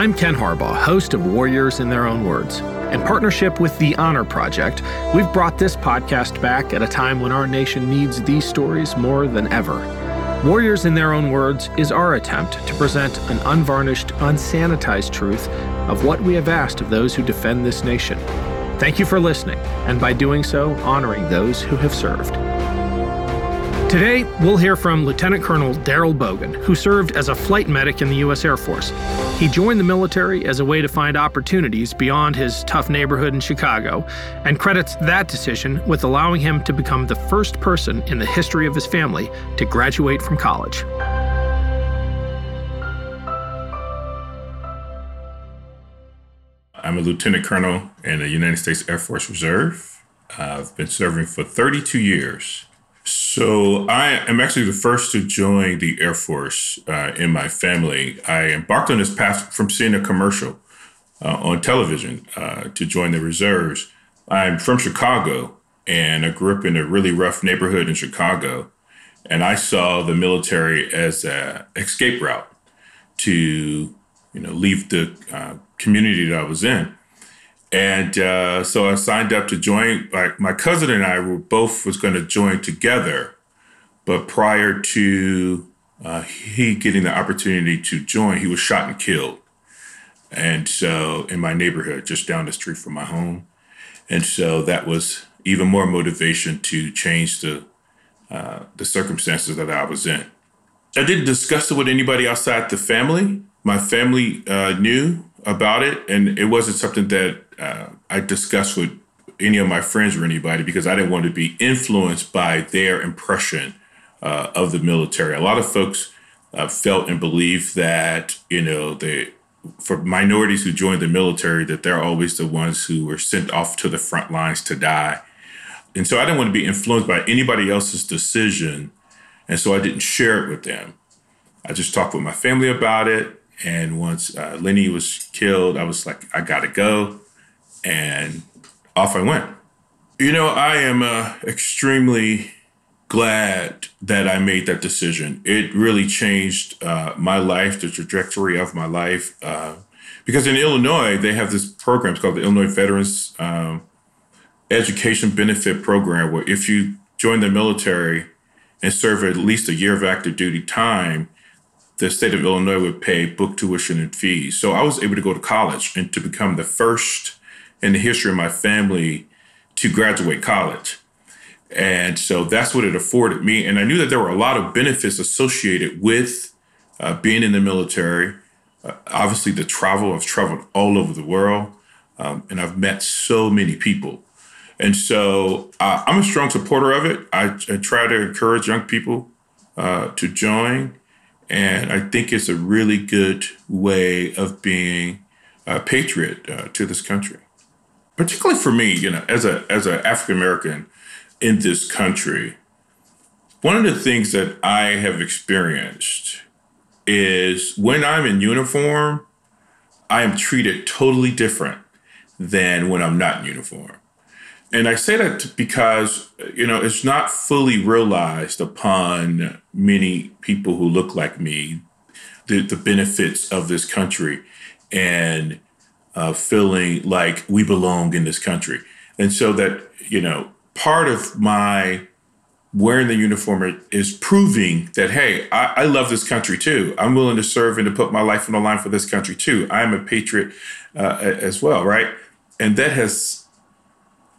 I'm Ken Harbaugh, host of Warriors in Their Own Words. In partnership with the Honor Project, we've brought this podcast back at a time when our nation needs these stories more than ever. Warriors in Their Own Words is our attempt to present an unvarnished, unsanitized truth of what we have asked of those who defend this nation. Thank you for listening, and by doing so, honoring those who have served. Today, we'll hear from Lieutenant Colonel Daryl Bogan, who served as a flight medic in the U.S. Air Force. He joined the military as a way to find opportunities beyond his tough neighborhood in Chicago, and credits that decision with allowing him to become the first person in the history of his family to graduate from college. I'm a lieutenant colonel in the United States Air Force Reserve. I've been serving for 32 years. So I am actually the first to join the Air Force uh, in my family. I embarked on this path from seeing a commercial uh, on television uh, to join the reserves. I'm from Chicago, and I grew up in a really rough neighborhood in Chicago, and I saw the military as an escape route to, you know, leave the uh, community that I was in. And uh, so I signed up to join. Like my cousin and I were both was going to join together, but prior to uh, he getting the opportunity to join, he was shot and killed. And so in my neighborhood, just down the street from my home, and so that was even more motivation to change the uh, the circumstances that I was in. I didn't discuss it with anybody outside the family. My family uh, knew about it, and it wasn't something that uh, I discussed with any of my friends or anybody because I didn't want to be influenced by their impression uh, of the military. A lot of folks uh, felt and believed that you know they for minorities who joined the military that they're always the ones who were sent off to the front lines to die. And so I didn't want to be influenced by anybody else's decision. And so I didn't share it with them. I just talked with my family about it. And once uh, Lenny was killed, I was like, I gotta go, and off I went. You know, I am uh, extremely glad that I made that decision. It really changed uh, my life, the trajectory of my life. Uh, because in Illinois, they have this program it's called the Illinois Veterans um, Education Benefit Program, where if you join the military and serve at least a year of active duty time, the state of Illinois would pay book tuition and fees. So I was able to go to college and to become the first in the history of my family to graduate college. And so that's what it afforded me. And I knew that there were a lot of benefits associated with uh, being in the military. Uh, obviously, the travel, I've traveled all over the world um, and I've met so many people. And so uh, I'm a strong supporter of it. I, I try to encourage young people uh, to join. And I think it's a really good way of being a patriot uh, to this country. Particularly for me, you know, as a as an African American in this country, one of the things that I have experienced is when I'm in uniform, I am treated totally different than when I'm not in uniform. And I say that because, you know, it's not fully realized upon many people who look like me the, the benefits of this country and uh, feeling like we belong in this country. And so that, you know, part of my wearing the uniform is proving that, hey, I, I love this country too. I'm willing to serve and to put my life on the line for this country too. I am a patriot uh, as well, right? And that has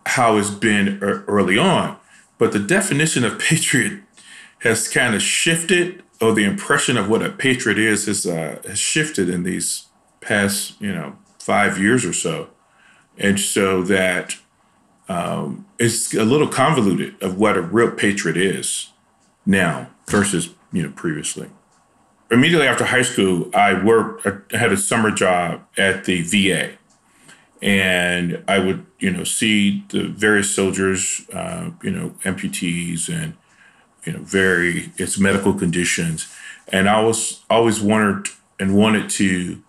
how it's been early on. But the definition of patriot has kind of shifted, or the impression of what a patriot is has, uh, has shifted in these past, you know, five years or so. And so that um, it's a little convoluted of what a real patriot is now versus, you know, previously. Immediately after high school, I worked, I had a summer job at the VA and I would you know see the various soldiers, uh, you know amputees and you know very it's medical conditions, and I was always wondered and wanted to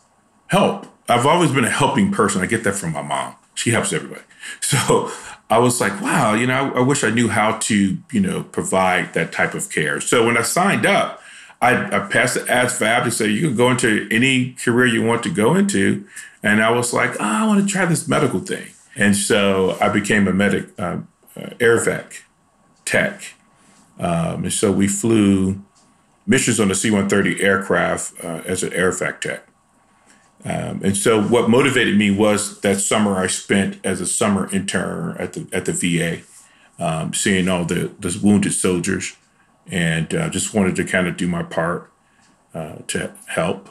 help. I've always been a helping person. I get that from my mom. She helps everybody. So I was like, wow, you know, I, I wish I knew how to you know provide that type of care. So when I signed up, I, I passed the ASVAB to say you can go into any career you want to go into. And I was like, oh, I want to try this medical thing. And so I became a medic, um, uh, airvac tech. Um, and so we flew missions on the C 130 aircraft uh, as an airvac tech. Um, and so what motivated me was that summer I spent as a summer intern at the, at the VA, um, seeing all the, the wounded soldiers and uh, just wanted to kind of do my part uh, to help.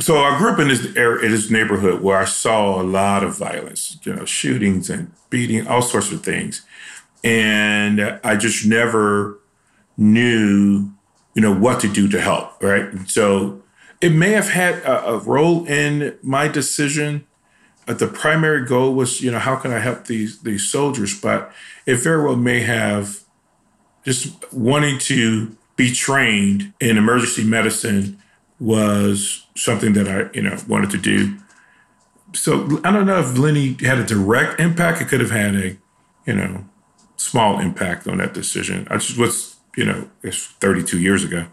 So I grew up in this area, in this neighborhood where I saw a lot of violence, you know, shootings and beating, all sorts of things, and I just never knew, you know, what to do to help. Right, so it may have had a, a role in my decision. Uh, the primary goal was, you know, how can I help these these soldiers? But it very well may have just wanting to be trained in emergency medicine was something that I, you know, wanted to do. So I don't know if Lenny had a direct impact. It could have had a, you know, small impact on that decision. I just was, you know, it's 32 years ago.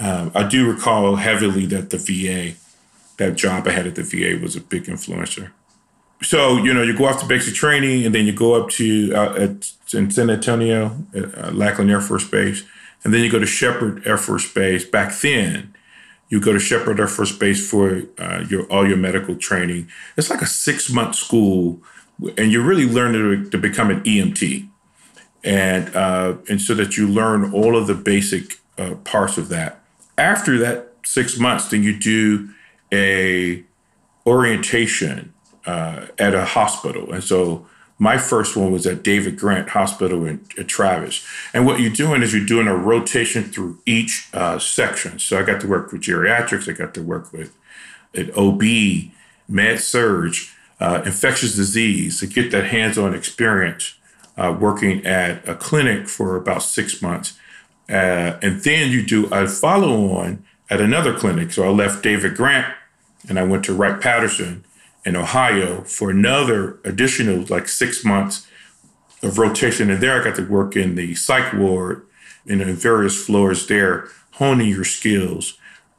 Um, I do recall heavily that the VA, that job I had at the VA was a big influencer. So, you know, you go off to basic training and then you go up to uh, at, in San Antonio, uh, Lackland Air Force Base, and then you go to Sheppard Air Force Base. Back then, you go to Sheppard Air Force Base for uh, your all your medical training. It's like a six month school, and you really learn to, to become an EMT, and uh, and so that you learn all of the basic uh, parts of that. After that six months, then you do a orientation uh, at a hospital. And so my first one was at David Grant Hospital in, in Travis. And what you're doing is you're doing a rotation through each uh, section. So I got to work with geriatrics, I got to work with an OB, med surg, uh, infectious disease to get that hands on experience uh, working at a clinic for about six months. Uh, and then you do a follow on at another clinic. So I left David Grant and I went to Wright Patterson in Ohio for another additional like six months of rotation. And there I got to work in the psych ward and in various floors there, honing your skills.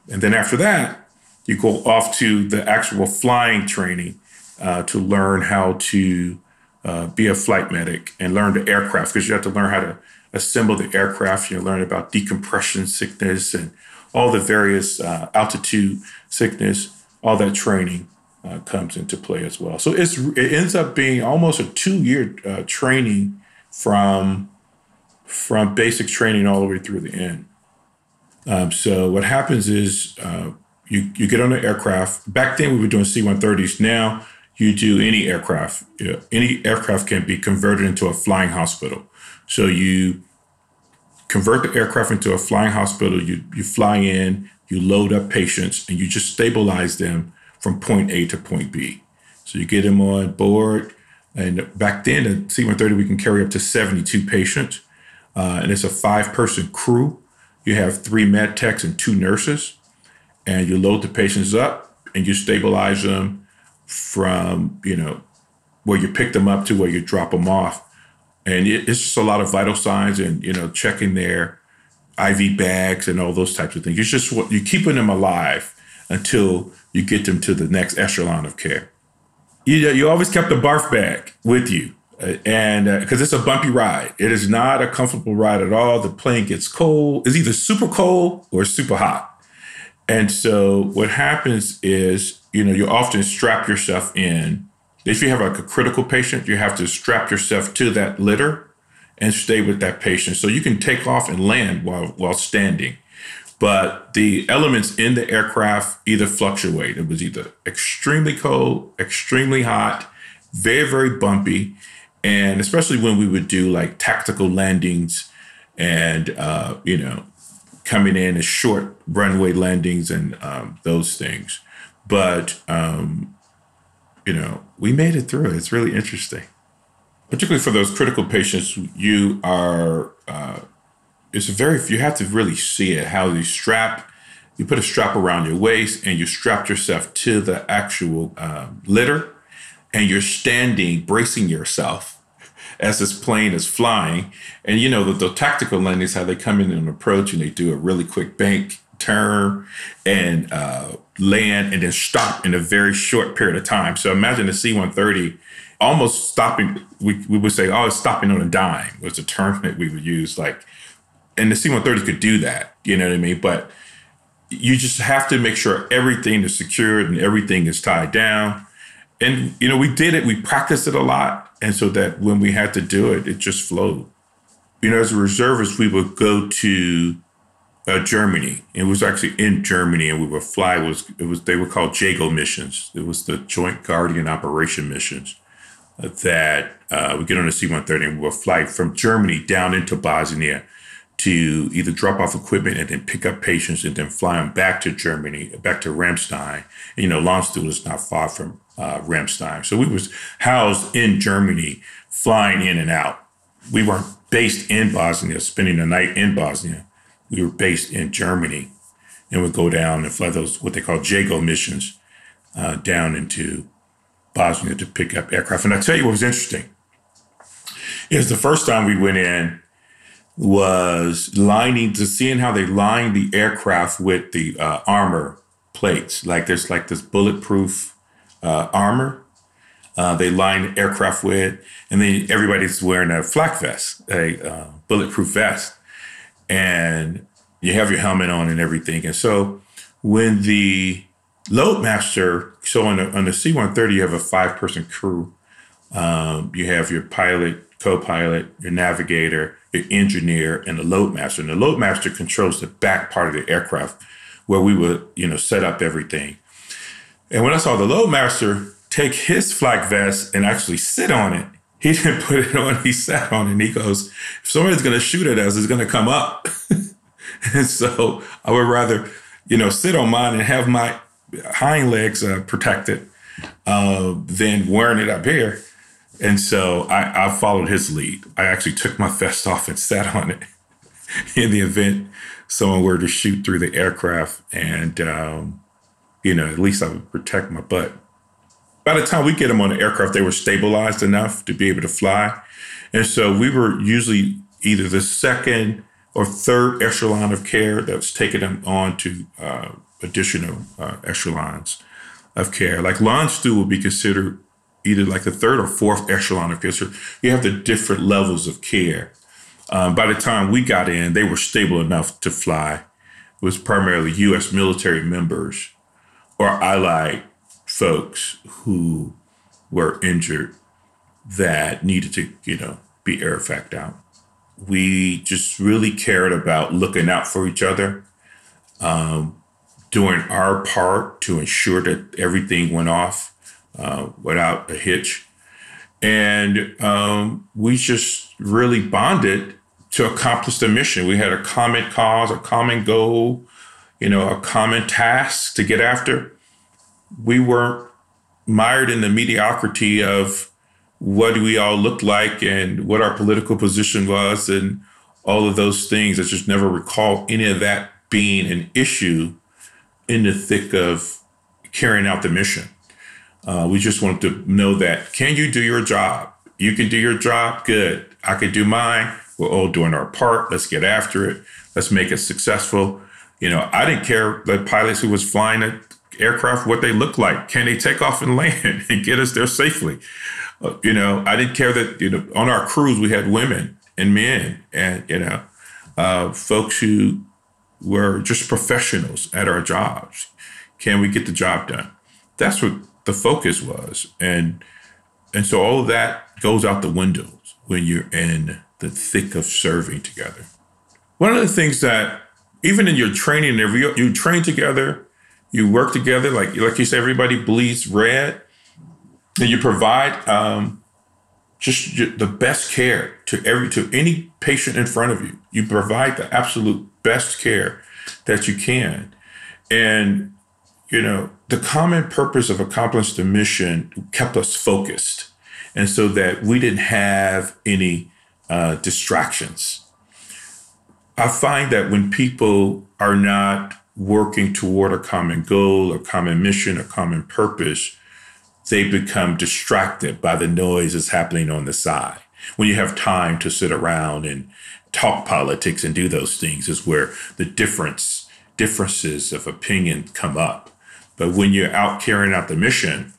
And then after that, you go off to the actual flying training uh, to learn how to uh, be a flight medic and learn the aircraft because you have to learn how to assemble the aircraft. You learn about decompression sickness and all the various uh, altitude sickness, all that training uh, comes into play as well. So it's it ends up being almost a two year uh, training from from basic training all the way through the end. Um, so what happens is uh, you you get on the aircraft. Back then we were doing C-130s. Now you do any aircraft. You know, any aircraft can be converted into a flying hospital. So you convert the aircraft into a flying hospital. You you fly in, you load up patients, and you just stabilize them from point A to point B. So you get them on board. And back then, the C 130, we can carry up to 72 patients. Uh, and it's a five person crew. You have three med techs and two nurses. And you load the patients up and you stabilize them from, you know, where you pick them up to where you drop them off. And it, it's just a lot of vital signs and, you know, checking their IV bags and all those types of things. it's just what you're keeping them alive until you get them to the next echelon of care. You, you always kept a barf bag with you, uh, and because uh, it's a bumpy ride, it is not a comfortable ride at all. The plane gets cold; it's either super cold or super hot. And so, what happens is, you know, you often strap yourself in. If you have like a critical patient, you have to strap yourself to that litter and stay with that patient, so you can take off and land while while standing but the elements in the aircraft either fluctuate. It was either extremely cold, extremely hot, very, very bumpy. And especially when we would do like tactical landings and, uh, you know, coming in as short runway landings and um, those things. But, um, you know, we made it through. It's really interesting. Particularly for those critical patients, you are uh, it's very you have to really see it how you strap you put a strap around your waist and you strap yourself to the actual um, litter and you're standing bracing yourself as this plane is flying and you know the, the tactical landings how they come in and approach and they do a really quick bank turn and uh, land and then stop in a very short period of time. So imagine the C 130 almost stopping. We, we would say, oh, it's stopping on a dime was a term that we would use. Like, and the C 130 could do that, you know what I mean? But you just have to make sure everything is secured and everything is tied down. And, you know, we did it, we practiced it a lot. And so that when we had to do it, it just flowed. You know, as a reservist, we would go to uh, Germany. It was actually in Germany, and we would fly. It was it was they were called JAGO missions. It was the Joint Guardian Operation missions uh, that uh, we get on a C-130 and we would fly from Germany down into Bosnia to either drop off equipment and then pick up patients and then fly them back to Germany, back to Ramstein. And, you know, Landstuhl is not far from uh, Ramstein, so we was housed in Germany, flying in and out. We weren't based in Bosnia, spending the night in Bosnia we were based in Germany and would go down and fly those what they call JAGO missions uh, down into Bosnia to pick up aircraft. And I tell you what was interesting is the first time we went in was lining to seeing how they lined the aircraft with the uh, armor plates. Like there's like this bulletproof uh, armor. Uh, they line aircraft with, and then everybody's wearing a flak vest, a uh, bulletproof vest and you have your helmet on and everything. And so when the loadmaster, so on the, on the C-130, you have a five-person crew. Um, you have your pilot, co-pilot, your navigator, your engineer, and the loadmaster. And the loadmaster controls the back part of the aircraft where we would, you know, set up everything. And when I saw the loadmaster take his flak vest and actually sit on it, he didn't put it on. He sat on it and he goes, if somebody's going to shoot at us, it's going to come up. and so I would rather, you know, sit on mine and have my hind legs uh, protected uh, than wearing it up here. And so I, I followed his lead. I actually took my vest off and sat on it in the event someone were to shoot through the aircraft. And, um, you know, at least I would protect my butt by the time we get them on the aircraft, they were stabilized enough to be able to fly. And so we were usually either the second or third echelon of care that was taking them on to uh, additional uh, echelons of care. Like Landstuhl would be considered either like the third or fourth echelon of care. So you have the different levels of care. Um, by the time we got in, they were stable enough to fly. It was primarily U.S. military members or allied folks who were injured that needed to, you know, be air fact out. We just really cared about looking out for each other, um, doing our part to ensure that everything went off uh, without a hitch. And um, we just really bonded to accomplish the mission. We had a common cause, a common goal, you know, a common task to get after we weren't mired in the mediocrity of what we all looked like and what our political position was and all of those things. I just never recall any of that being an issue in the thick of carrying out the mission. Uh, we just wanted to know that can you do your job? You can do your job, good. I can do mine. We're all doing our part. Let's get after it. Let's make it successful. You know, I didn't care the pilots who was flying it aircraft what they look like. Can they take off and land and get us there safely? Uh, you know, I didn't care that you know on our crews we had women and men and you know uh, folks who were just professionals at our jobs. Can we get the job done? That's what the focus was, and and so all of that goes out the windows when you're in the thick of serving together. One of the things that even in your training, if you, you train together, you work together, like like you say, everybody bleeds red, and you provide um, just the best care to every to any patient in front of you. You provide the absolute best care that you can, and you know the common purpose of accomplishing the mission kept us focused, and so that we didn't have any uh, distractions. I find that when people are not working toward a common goal, a common mission, a common purpose, they become distracted by the noise that's happening on the side. When you have time to sit around and talk politics and do those things, is where the difference differences of opinion come up. But when you're out carrying out the mission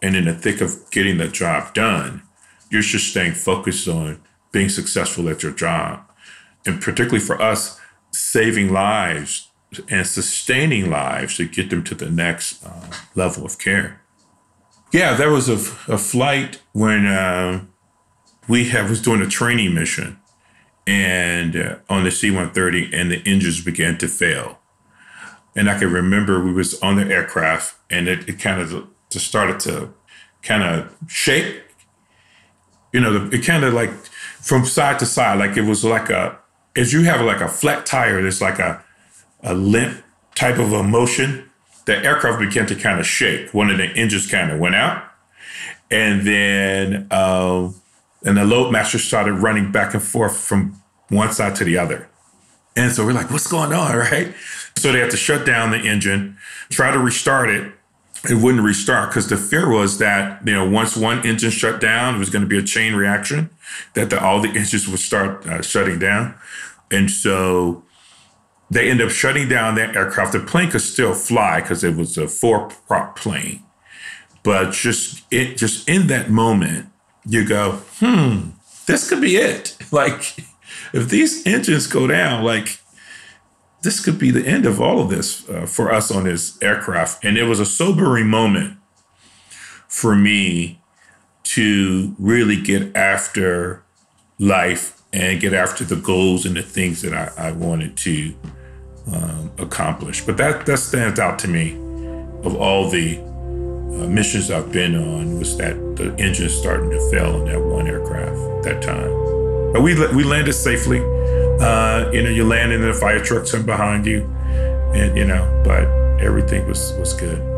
and in the thick of getting the job done, you're just staying focused on being successful at your job. And particularly for us, saving lives and sustaining lives to get them to the next uh, level of care. Yeah, there was a, a flight when uh, we have, was doing a training mission and uh, on the C-130 and the engines began to fail. And I can remember we was on the aircraft and it, it kind of just started to kind of shake. You know, it kind of like from side to side, like it was like a, as you have like a flat tire, there's like a, a limp type of a motion. The aircraft began to kind of shake. One of the engines kind of went out. And then, um, and the loadmaster started running back and forth from one side to the other. And so we're like, what's going on? Right. So they had to shut down the engine, try to restart it. It wouldn't restart because the fear was that, you know, once one engine shut down, it was going to be a chain reaction, that the, all the engines would start uh, shutting down. And so they end up shutting down that aircraft. The plane could still fly because it was a four prop plane. But just it just in that moment, you go, hmm, this could be it. Like if these engines go down, like this could be the end of all of this uh, for us on this aircraft. And it was a sobering moment for me to really get after life and get after the goals and the things that I, I wanted to um, accomplish. But that that stands out to me of all the uh, missions I've been on was that the engine starting to fail in that one aircraft at that time. But we we landed safely. Uh, you know, you land in the fire trucks and behind you, and you know, but everything was was good.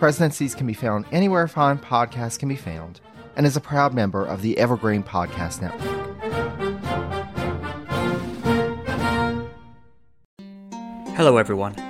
Presidencies can be found anywhere fine podcasts can be found, and is a proud member of the Evergreen Podcast Network. Hello, everyone.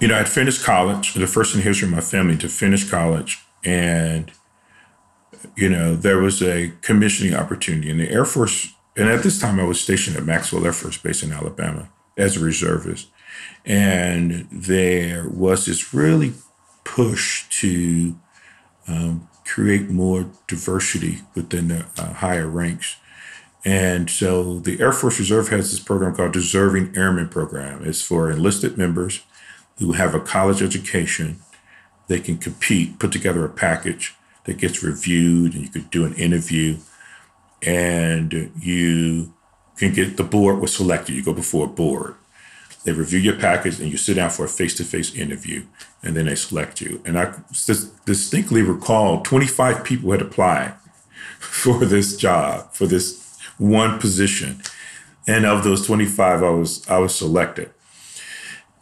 You know, I'd finished college, the first in history of my family to finish college. And, you know, there was a commissioning opportunity in the Air Force. And at this time, I was stationed at Maxwell Air Force Base in Alabama as a reservist. And there was this really push to um, create more diversity within the uh, higher ranks. And so the Air Force Reserve has this program called Deserving Airmen Program. It's for enlisted members who have a college education, they can compete, put together a package that gets reviewed, and you could do an interview, and you can get the board was selected. You go before a board. They review your package, and you sit down for a face-to-face interview, and then they select you. And I distinctly recall 25 people had applied for this job, for this one position. And of those 25, I was I was selected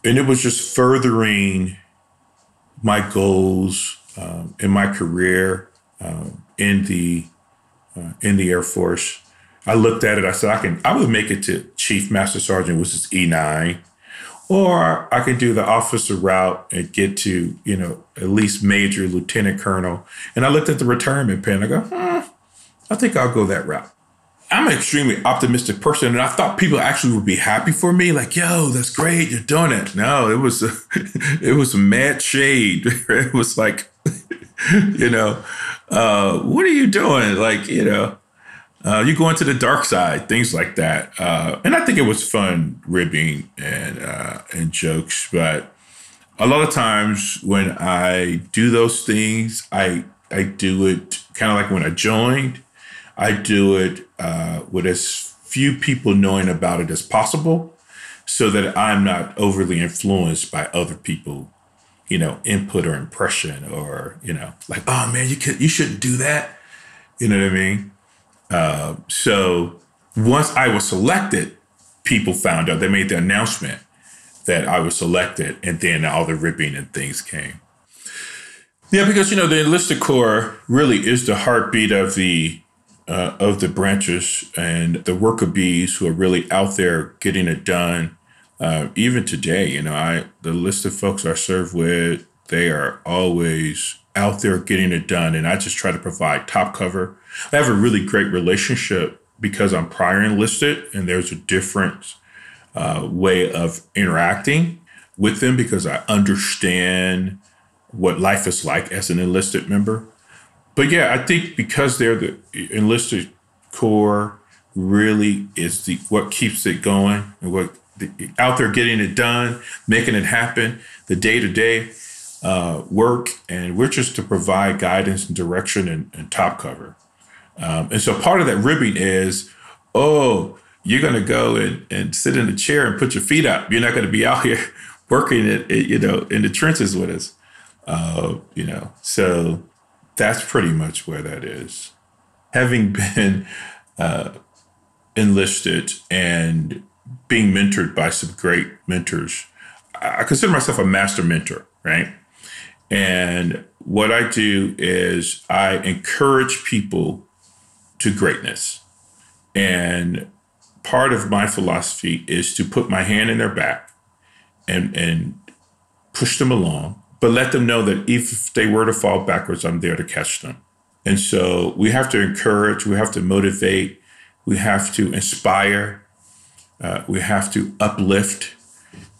and it was just furthering my goals um, in my career um, in the uh, in the Air Force. I looked at it. I said, I can. I would make it to Chief Master Sergeant, which is E nine, or I could do the officer route and get to you know at least Major, Lieutenant Colonel. And I looked at the retirement pen. I go, hmm, I think I'll go that route. I'm an extremely optimistic person, and I thought people actually would be happy for me. Like, yo, that's great, you're doing it. No, it was it was mad shade. It was like, you know, uh, what are you doing? Like, you know, uh, you going to the dark side, things like that. Uh, and I think it was fun ribbing and uh, and jokes, but a lot of times when I do those things, I I do it kind of like when I joined. I do it uh, with as few people knowing about it as possible, so that I'm not overly influenced by other people, you know, input or impression, or you know, like, oh man, you could, you shouldn't do that. You know what I mean? Uh, so once I was selected, people found out. They made the announcement that I was selected, and then all the ribbing and things came. Yeah, because you know the enlisted corps really is the heartbeat of the uh, of the branches and the worker bees who are really out there getting it done. Uh, even today, you know, I the list of folks I serve with, they are always out there getting it done, and I just try to provide top cover. I have a really great relationship because I'm prior enlisted, and there's a different uh, way of interacting with them because I understand what life is like as an enlisted member. But yeah, I think because they're the enlisted corps really is the what keeps it going and what the, out there getting it done, making it happen, the day to day work, and we're just to provide guidance and direction and, and top cover. Um, and so part of that ribbing is, oh, you're going to go and, and sit in a chair and put your feet up. You're not going to be out here working it, you know, in the trenches with us. Uh, you know, so that's pretty much where that is. Having been uh, enlisted and being mentored by some great mentors, I consider myself a master mentor, right? And what I do is I encourage people to greatness. And part of my philosophy is to put my hand in their back and, and push them along but let them know that if they were to fall backwards, I'm there to catch them. And so we have to encourage, we have to motivate, we have to inspire, uh, we have to uplift,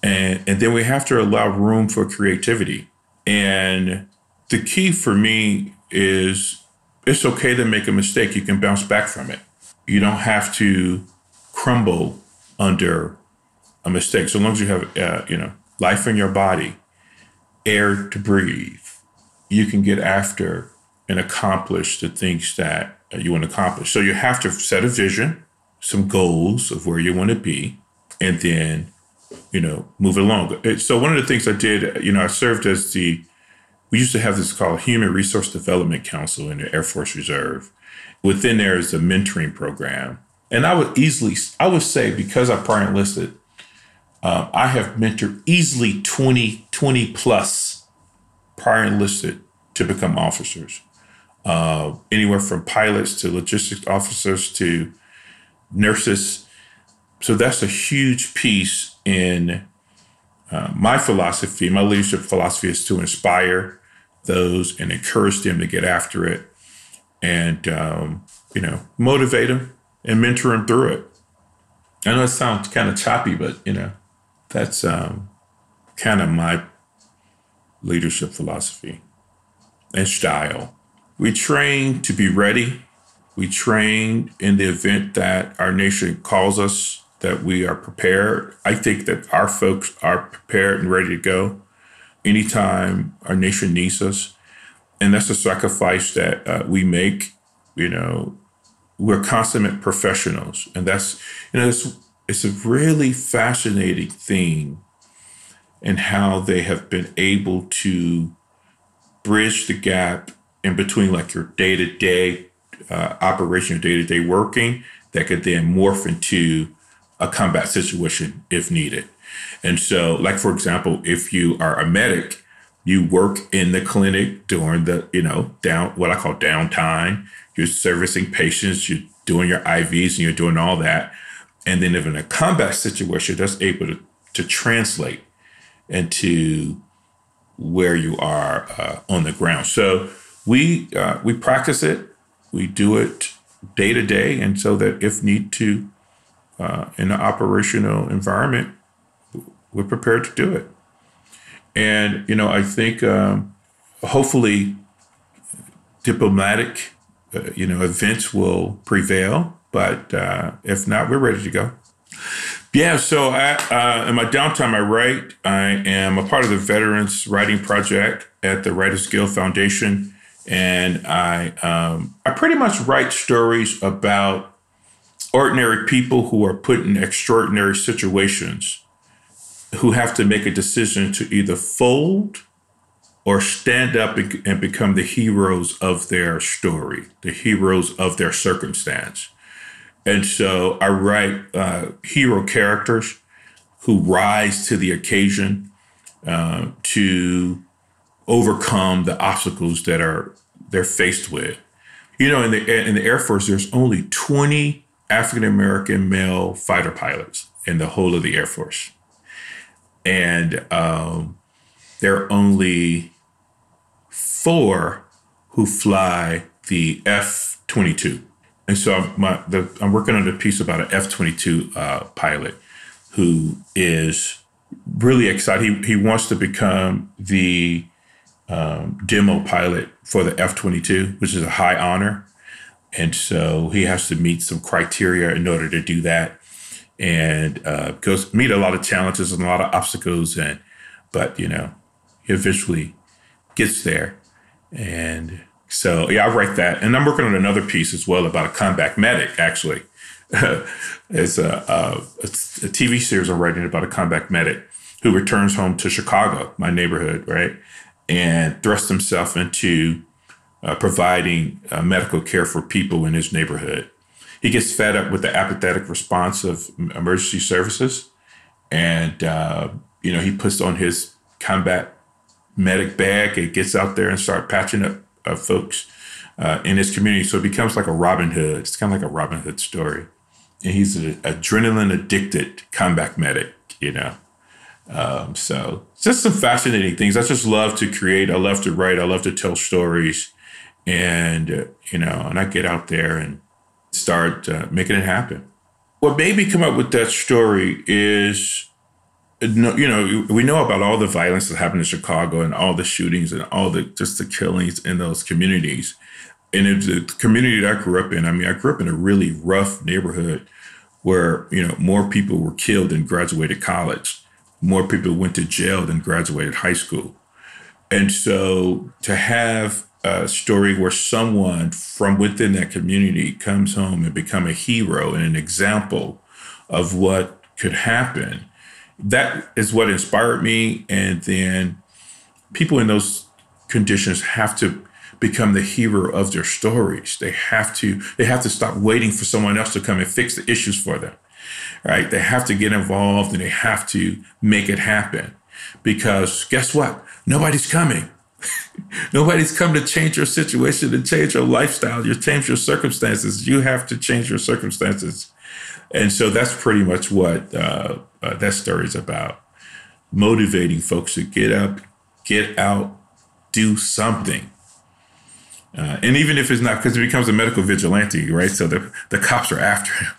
and, and then we have to allow room for creativity. And the key for me is it's okay to make a mistake. You can bounce back from it. You don't have to crumble under a mistake. So long as you have, uh, you know, life in your body, air to breathe, you can get after and accomplish the things that you want to accomplish. So you have to set a vision, some goals of where you want to be, and then, you know, move along. So one of the things I did, you know, I served as the, we used to have this called Human Resource Development Council in the Air Force Reserve. Within there is a mentoring program. And I would easily, I would say, because I prior enlisted, um, I have mentored easily 20, 20 plus prior enlisted to become officers. Uh, anywhere from pilots to logistics officers to nurses. So that's a huge piece in uh, my philosophy. My leadership philosophy is to inspire those and encourage them to get after it and, um, you know, motivate them and mentor them through it. I know it sounds kind of choppy, but, you know, that's um, kind of my leadership philosophy and style. We train to be ready. We train in the event that our nation calls us, that we are prepared. I think that our folks are prepared and ready to go anytime our nation needs us. And that's a sacrifice that uh, we make. You know, we're consummate professionals. And that's, you know, it's it's a really fascinating thing and how they have been able to bridge the gap in between like your day-to-day uh, operation, your day-to-day working that could then morph into a combat situation if needed. And so, like for example, if you are a medic, you work in the clinic during the, you know, down what I call downtime. You're servicing patients, you're doing your IVs, and you're doing all that. And then if in a combat situation, that's able to, to translate into where you are uh, on the ground. So we uh, we practice it, we do it day to day, and so that if need to, uh, in an operational environment, we're prepared to do it. And you know, I think um, hopefully diplomatic, uh, you know, events will prevail. But uh, if not, we're ready to go. Yeah, so I, uh, in my downtime, I write. I am a part of the Veterans Writing Project at the Writers Guild Foundation, and I um, I pretty much write stories about ordinary people who are put in extraordinary situations, who have to make a decision to either fold or stand up and become the heroes of their story, the heroes of their circumstance. And so I write uh, hero characters who rise to the occasion uh, to overcome the obstacles that are they're faced with. You know, in the in the Air Force, there's only 20 African American male fighter pilots in the whole of the Air Force, and um, there are only four who fly the F 22. And so I'm, my, the, I'm working on a piece about an F 22 uh, pilot who is really excited. He, he wants to become the um, demo pilot for the F 22, which is a high honor. And so he has to meet some criteria in order to do that and uh, goes meet a lot of challenges and a lot of obstacles. And, but, you know, he eventually gets there. And so yeah, I write that, and I'm working on another piece as well about a combat medic. Actually, it's a, a, a TV series I'm writing about a combat medic who returns home to Chicago, my neighborhood, right, and thrusts himself into uh, providing uh, medical care for people in his neighborhood. He gets fed up with the apathetic response of emergency services, and uh, you know he puts on his combat medic bag and gets out there and start patching up of folks uh, in his community. So it becomes like a Robin Hood. It's kind of like a Robin Hood story. And he's an adrenaline addicted comeback medic, you know. Um, so just some fascinating things. I just love to create. I love to write. I love to tell stories, and uh, you know, and I get out there and start uh, making it happen. What made me come up with that story is you know, we know about all the violence that happened in Chicago and all the shootings and all the just the killings in those communities. And it's the community that I grew up in. I mean, I grew up in a really rough neighborhood where, you know, more people were killed than graduated college. More people went to jail than graduated high school. And so to have a story where someone from within that community comes home and become a hero and an example of what could happen that is what inspired me. And then people in those conditions have to become the hero of their stories. They have to they have to stop waiting for someone else to come and fix the issues for them. Right? They have to get involved and they have to make it happen. Because guess what? Nobody's coming. Nobody's come to change your situation, to change your lifestyle, you change your circumstances. You have to change your circumstances. And so that's pretty much what uh, uh, that story is about motivating folks to get up, get out, do something. Uh, and even if it's not, because it becomes a medical vigilante, right? So the, the cops are after him.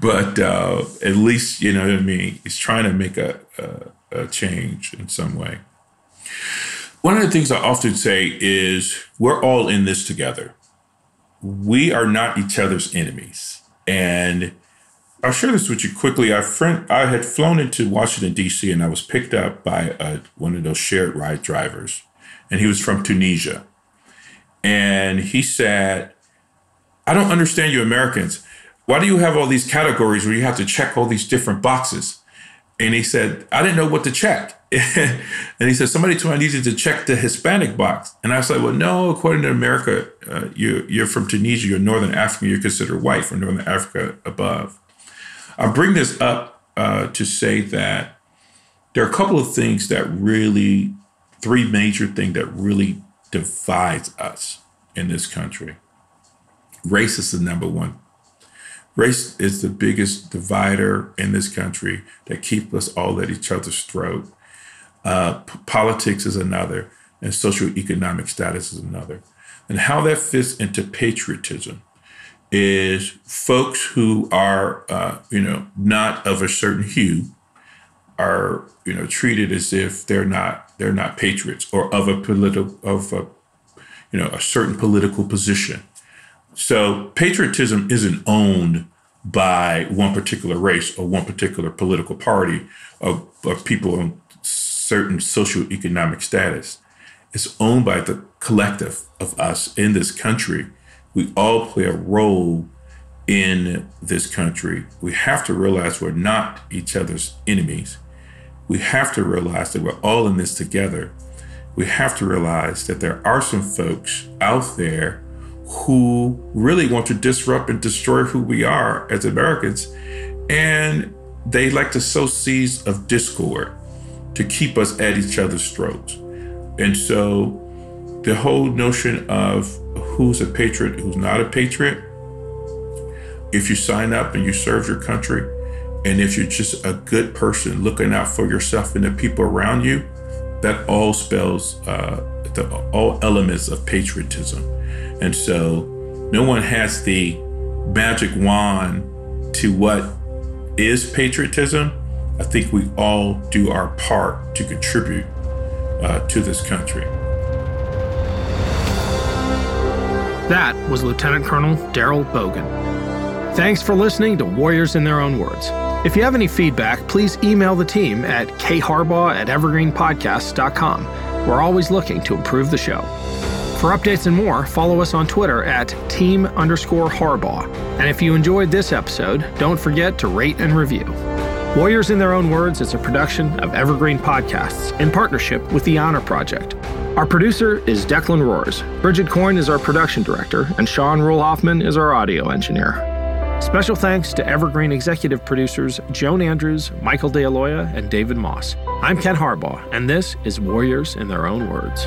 But uh, at least, you know what I mean? He's trying to make a, a, a change in some way. One of the things I often say is we're all in this together. We are not each other's enemies. And I'll share this with you quickly. I friend, I had flown into Washington D.C. and I was picked up by a, one of those shared ride drivers, and he was from Tunisia, and he said, "I don't understand you Americans. Why do you have all these categories where you have to check all these different boxes?" And he said, "I didn't know what to check." and he said, "Somebody told me I needed to check the Hispanic box." And I was like, "Well, no. According to America, uh, you, you're from Tunisia. You're Northern African. You're considered white from Northern Africa above." I bring this up uh, to say that there are a couple of things that really, three major things that really divides us in this country. Race is the number one. Race is the biggest divider in this country that keeps us all at each other's throat. Uh, p- politics is another, and social economic status is another. And how that fits into patriotism is folks who are, uh, you know, not of a certain hue are, you know, treated as if they're not they're not patriots or of a political of a, you know, a certain political position. So patriotism isn't owned by one particular race or one particular political party of, or people in certain socioeconomic status. It's owned by the collective of us in this country. We all play a role in this country. We have to realize we're not each other's enemies. We have to realize that we're all in this together. We have to realize that there are some folks out there who really want to disrupt and destroy who we are as Americans. And they like to sow seeds of discord to keep us at each other's throats. And so the whole notion of who's a patriot, who's not a patriot, if you sign up and you serve your country, and if you're just a good person looking out for yourself and the people around you, that all spells uh, the, all elements of patriotism. And so no one has the magic wand to what is patriotism. I think we all do our part to contribute uh, to this country. That was Lieutenant Colonel Daryl Bogan. Thanks for listening to Warriors in Their Own Words. If you have any feedback, please email the team at kharbaugh at evergreenpodcasts.com. We're always looking to improve the show. For updates and more, follow us on Twitter at team underscore Harbaugh. And if you enjoyed this episode, don't forget to rate and review. Warriors in Their Own Words is a production of Evergreen Podcasts in partnership with the Honor Project. Our producer is Declan Roars. Bridget Coyne is our production director, and Sean Rule Hoffman is our audio engineer. Special thanks to Evergreen executive producers Joan Andrews, Michael DeAloia, and David Moss. I'm Ken Harbaugh, and this is Warriors in Their Own Words.